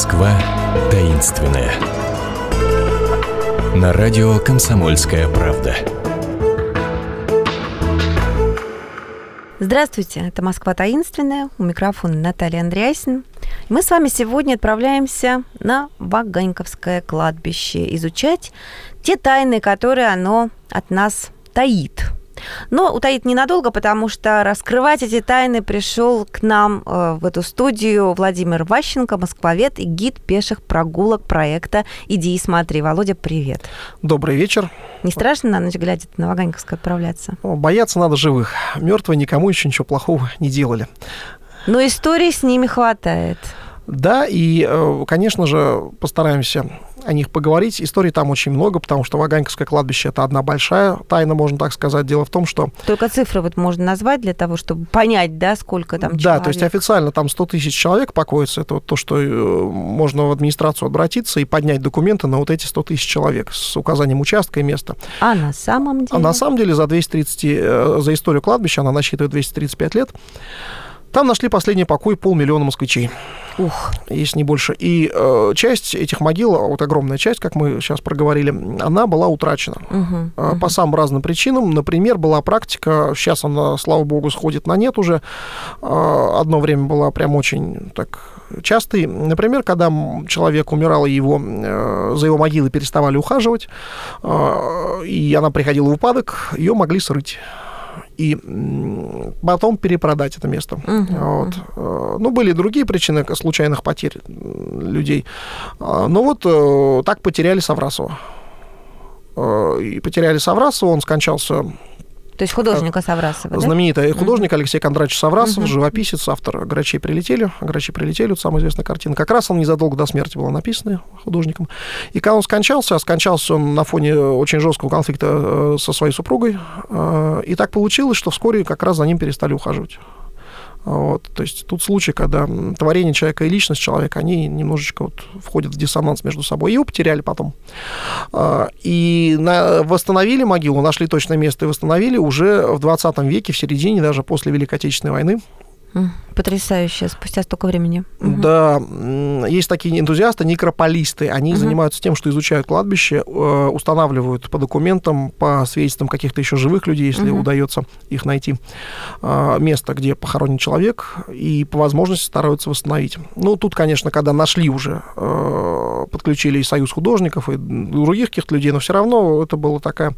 Москва таинственная. На радио «Комсомольская правда». Здравствуйте, это «Москва таинственная», у микрофона Наталья Андреасин. Мы с вами сегодня отправляемся на Ваганьковское кладбище изучать те тайны, которые оно от нас таит – но утаит ненадолго, потому что раскрывать эти тайны пришел к нам э, в эту студию Владимир Ващенко, москвовед и гид пеших прогулок проекта «Иди и смотри». Володя, привет. Добрый вечер. Не страшно на ночь глядя на Ваганьковское отправляться? Бояться надо живых. Мертвые никому еще ничего плохого не делали. Но истории с ними хватает. Да, и, э, конечно же, постараемся о них поговорить. Историй там очень много, потому что Ваганьковское кладбище – это одна большая тайна, можно так сказать. Дело в том, что... Только цифры вот можно назвать для того, чтобы понять, да, сколько там человек. Да, то есть официально там 100 тысяч человек покоится. Это вот то, что э, можно в администрацию обратиться и поднять документы на вот эти 100 тысяч человек с указанием участка и места. А на самом деле? А на самом деле за 230, э, за историю кладбища, она насчитывает 235 лет, там нашли последний покой полмиллиона москвичей. Ух. Если не больше. И э, часть этих могил, вот огромная часть, как мы сейчас проговорили, она была утрачена. Угу, э, угу. По самым разным причинам. Например, была практика, сейчас она, слава богу, сходит на нет уже. Э, одно время была прям очень так частый. Например, когда человек умирал, и его, э, за его могилой переставали ухаживать, э, и она приходила в упадок, ее могли срыть и потом перепродать это место. Uh-huh, вот. uh-huh. Ну, были другие причины случайных потерь людей. А, но вот э, так потеряли Саврасова. Э, и потеряли Саврасова, он скончался то есть художника Саврасова, Знаменитый да? художник Алексей Кондратьевич Саврасов, живописец, автор «Грачей прилетели». «Грачи прилетели» — вот самая известная картина. Как раз он незадолго до смерти была написана художником. И когда он скончался, а скончался он на фоне очень жесткого конфликта э, со своей супругой, э, и так получилось, что вскоре как раз за ним перестали ухаживать. Вот, то есть тут случай, когда творение человека и личность человека, они немножечко вот входят в диссонанс между собой. Его потеряли потом. А, и на, восстановили могилу, нашли точное место и восстановили уже в 20 веке, в середине, даже после Великой Отечественной войны. Потрясающе, спустя столько времени. Да, есть такие энтузиасты, некрополисты. Они угу. занимаются тем, что изучают кладбище, э, устанавливают по документам, по свидетельствам каких-то еще живых людей, если угу. удается их найти, э, место, где похоронен человек, и по возможности стараются восстановить. Ну, тут, конечно, когда нашли уже, э, подключили и Союз художников, и других каких-то людей, но все равно это была такая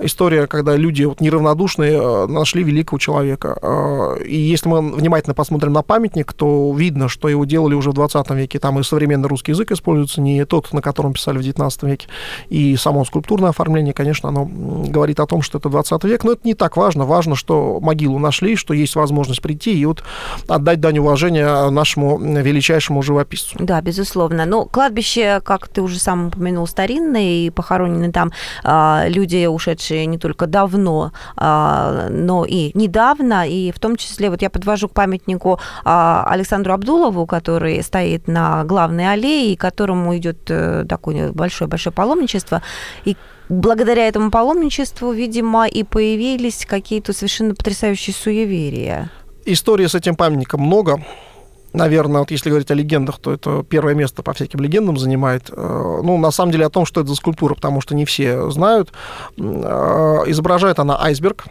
история, когда люди вот, неравнодушные нашли великого человека. И если мы внимательно посмотрим на памятник, то видно, что его делали уже в 20 веке. Там и современный русский язык используется, не тот, на котором писали в 19 веке. И само скульптурное оформление, конечно, оно говорит о том, что это 20 век. Но это не так важно. Важно, что могилу нашли, что есть возможность прийти и вот отдать дань уважения нашему величайшему живописцу. Да, безусловно. Но кладбище, как ты уже сам упомянул, старинное, и похоронены там а, люди, ушедшие не только давно, а, но и недавно, и в том числе, вот я подвожу подхожу к памятнику а, Александру Абдулову, который стоит на главной аллее, и которому идет э, такое большое-большое паломничество. И благодаря этому паломничеству, видимо, и появились какие-то совершенно потрясающие суеверия. Истории с этим памятником много. Наверное, вот если говорить о легендах, то это первое место по всяким легендам занимает. Э, ну, на самом деле, о том, что это за скульптура, потому что не все знают. Э, изображает она айсберг,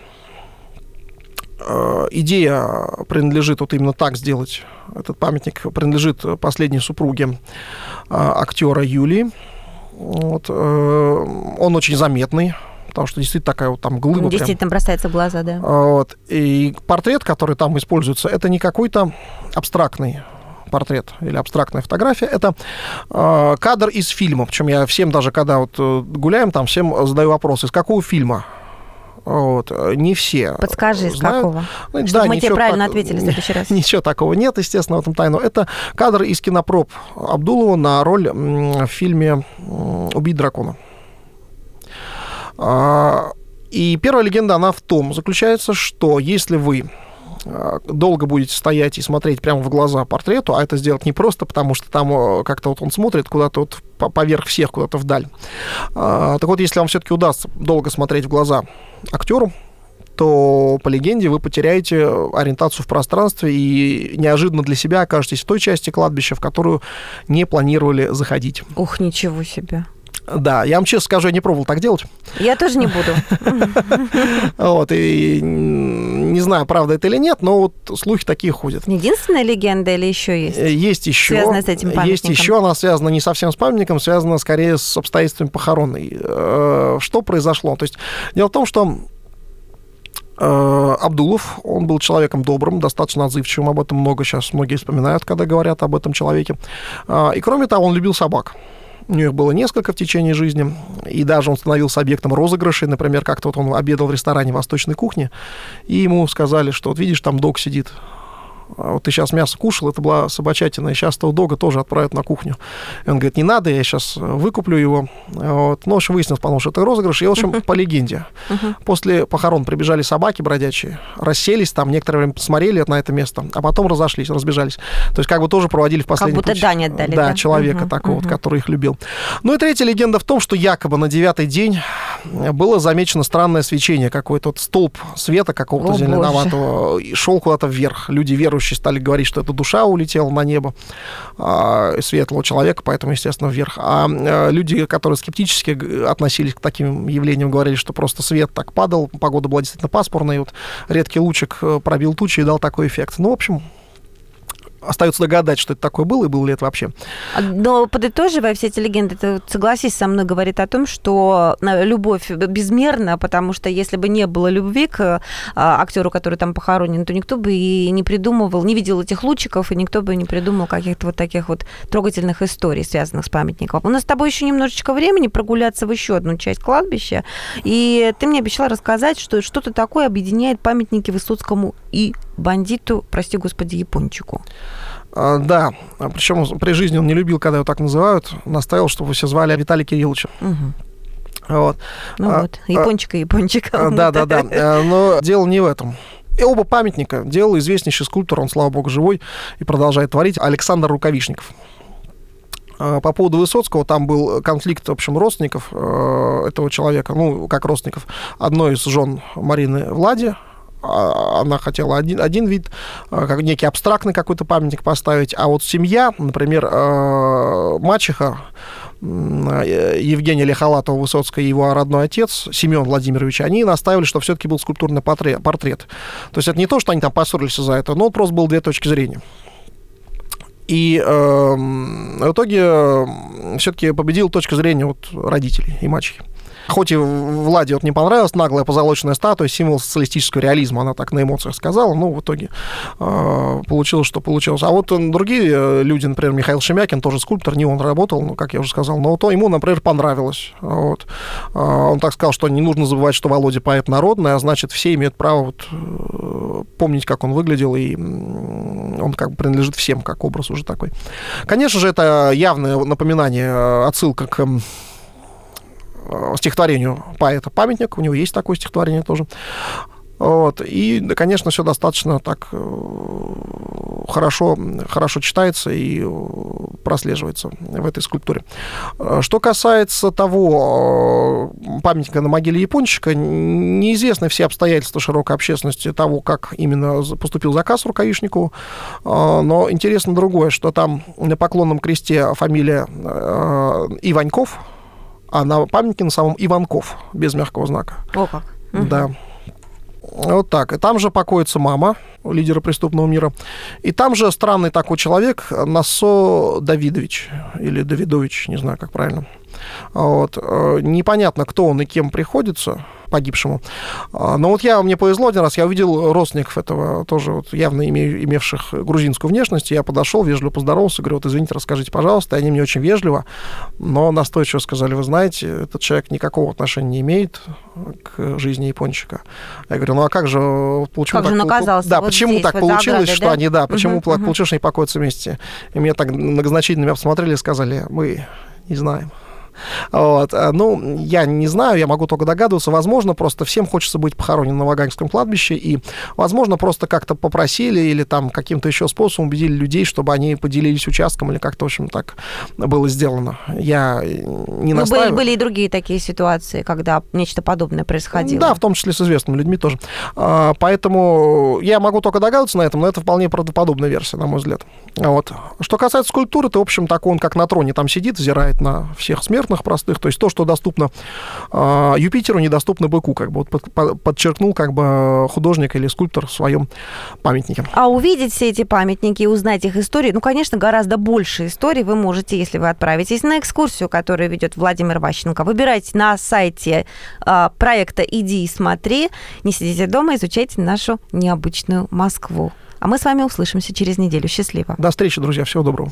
идея принадлежит вот именно так сделать. Этот памятник принадлежит последней супруге э, актера Юлии. Вот, э, он очень заметный, потому что действительно такая вот там глыба. Действительно прям. бросается в глаза, да. Вот. И портрет, который там используется, это не какой-то абстрактный портрет или абстрактная фотография, это э, кадр из фильма. Причем я всем даже, когда вот гуляем, там всем задаю вопрос, из какого фильма вот. Не все Подскажи, из знают. какого? Ну, Чтобы да, мы тебе правильно так... ответили в следующий раз. Ничего такого нет, естественно, в этом тайну. Это кадр из кинопроб Абдулова на роль в фильме «Убить дракона». А, и первая легенда, она в том заключается, что если вы долго будете стоять и смотреть прямо в глаза портрету, а это сделать не просто, потому что там э, как-то вот он смотрит куда-то вот поверх всех, куда-то вдаль. А, так вот, если вам все-таки удастся долго смотреть в глаза актеру, то, по легенде, вы потеряете ориентацию в пространстве и неожиданно для себя окажетесь в той части кладбища, в которую не планировали заходить. Ух, ничего себе. Да, я вам честно скажу, я не пробовал так делать. Я тоже не буду. Вот, и не знаю, правда это или нет, но вот слухи такие ходят. Единственная легенда или еще есть? Э, Есть еще. Связанная с этим Есть памятником. еще, она связана не совсем с памятником, связана скорее с обстоятельствами похоронной. Э, Что произошло? То есть дело в том, что э, Абдулов, он был человеком добрым, достаточно отзывчивым, об этом много сейчас многие вспоминают, когда говорят об этом человеке. И кроме того, он любил собак. У него их было несколько в течение жизни, и даже он становился объектом розыгрышей. Например, как-то вот он обедал в ресторане восточной кухни, и ему сказали, что вот видишь, там дог сидит. А вот ты сейчас мясо кушал, это была собачатина, и сейчас того дога тоже отправят на кухню. И он говорит, не надо, я сейчас выкуплю его. Вот. Ну, в общем, выяснилось, потому что это розыгрыш. И, в общем, по легенде. После похорон прибежали собаки бродячие, расселись там, некоторое время посмотрели на это место, а потом разошлись, разбежались. То есть как бы тоже проводили в последний будто путь. дань отдали, Да, да? человека такого, который их любил. Ну и третья легенда в том, что якобы на девятый день было замечено странное свечение, какой-то вот столб света какого-то О, зеленоватого, шел куда-то вверх. Люди верующие стали говорить, что это душа улетела на небо а, светлого человека, поэтому, естественно, вверх. А э, люди, которые скептически относились к таким явлениям, говорили, что просто свет так падал, погода была действительно пасмурная, и вот редкий лучик э, пробил тучи и дал такой эффект. Ну, в общем, остается догадать, что это такое было и было ли это вообще. А, Но подытоживая все эти легенды, ты согласись со мной, говорит о том, что э, любовь безмерна, потому что если бы не было любви к а, актеру, который там похоронен, то никто бы и не придумывал, не видел этих лучиков, и никто бы не придумал каких-то вот таких вот трогательных историй, связанных с памятником. У нас с тобой еще немножечко времени прогуляться в еще одну часть кладбища, и ты мне обещала рассказать, что что-то такое объединяет памятники Высоцкому и бандиту, прости господи, Япончику. А, Да, причем при жизни он не любил, когда его так называют, настаивал, чтобы все звали Виталий Кирилловича. Мгм. Вот. Ну А, вот, япончика, япончика. А, Да, да, да. Э, Но дело не в этом. И оба памятника делал известнейший скульптор, он, слава богу, живой и продолжает творить, Александр Рукавишников. А, По поводу Высоцкого, там был конфликт, в общем, родственников э, этого человека, ну, как родственников. Одной из жен Марины Влади, а, она хотела один, один вид, а, как некий абстрактный какой-то памятник поставить, а вот семья, например, э, мачеха э, Евгения Лехалатова Высоцкая и его родной отец Семен Владимирович, они настаивали, что все-таки был скульптурный портрет. То есть это не то, что они там поссорились за это, но просто было две точки зрения. И эм, в итоге все-таки победила точка зрения вот родителей и мачехи. Хоть и Владе вот не понравилась наглая позолоченная статуя, символ социалистического реализма, она так на эмоциях сказала, но в итоге э, получилось, что получилось. А вот э, другие э, люди, например, Михаил Шемякин, тоже скульптор, не он работал, ну, как я уже сказал, но то ему, например, понравилось. Вот. Э, он так сказал, что не нужно забывать, что Володя поэт народный, а значит, все имеют право вот, э, помнить, как он выглядел, и он как бы принадлежит всем, как образ уже такой. Конечно же, это явное напоминание, отсылка к стихотворению поэта «Памятник», у него есть такое стихотворение тоже. Вот. И, да, конечно, все достаточно так э, хорошо, хорошо читается и э, прослеживается в этой скульптуре. Э, Что касается того э, памятника на могиле Япончика, неизвестны все обстоятельства широкой общественности того, как именно поступил заказ Рукавишникову, Э, но интересно другое, что там на поклонном кресте фамилия э, Иваньков, а на памятнике на самом Иванков, без мягкого знака. О как. Да. Вот так. И там же покоится мама лидера преступного мира. И там же странный такой человек, Насо Давидович, или Давидович, не знаю, как правильно. Вот. Э, Непонятно, кто он и кем приходится погибшему. А, Но вот я, мне повезло один раз, я увидел родственников этого, тоже вот явно име- имевших грузинскую внешность. Я подошел, вежливо поздоровался, говорю, вот извините, расскажите, пожалуйста. И они мне очень вежливо, но настойчиво сказали, вы знаете, этот человек никакого отношения не имеет к жизни япончика. Я говорю, ну а как же, почему Как же так он пол- оказался Да, вот почему здесь, так вот получилось, оградой, что да? они, да, почему мгм. получилось, что они покоятся вместе? И меня так многозначительно меня посмотрели и сказали, мы не знаем. Вот. А, ну, я не знаю, я могу только догадываться. Возможно, просто всем хочется быть похороненным на Ваганьском кладбище, и, возможно, просто как-то попросили или там каким-то еще способом убедили людей, чтобы они поделились участком или как-то, в общем, так было сделано. Я не ну, настаиваю. Были, были и другие такие ситуации, когда нечто подобное происходило. Да, в том числе с известными людьми тоже. А, поэтому я могу только догадываться на этом, но это вполне правдоподобная версия, на мой взгляд. Вот. Что касается скульптуры, то, в общем, так он как на троне там сидит, взирает на всех смертных простых. То есть то, что доступно э, Юпитеру, недоступно быку, как бы вот под, подчеркнул как бы художник или скульптор в своем памятнике. А увидеть все эти памятники и узнать их истории, ну, конечно, гораздо больше историй вы можете, если вы отправитесь на экскурсию, которую ведет Владимир Ващенко. Выбирайте на сайте э, проекта «Иди и смотри». Не сидите дома, изучайте нашу необычную Москву. А мы с вами услышимся через неделю. Счастливо. До встречи, друзья. Всего доброго.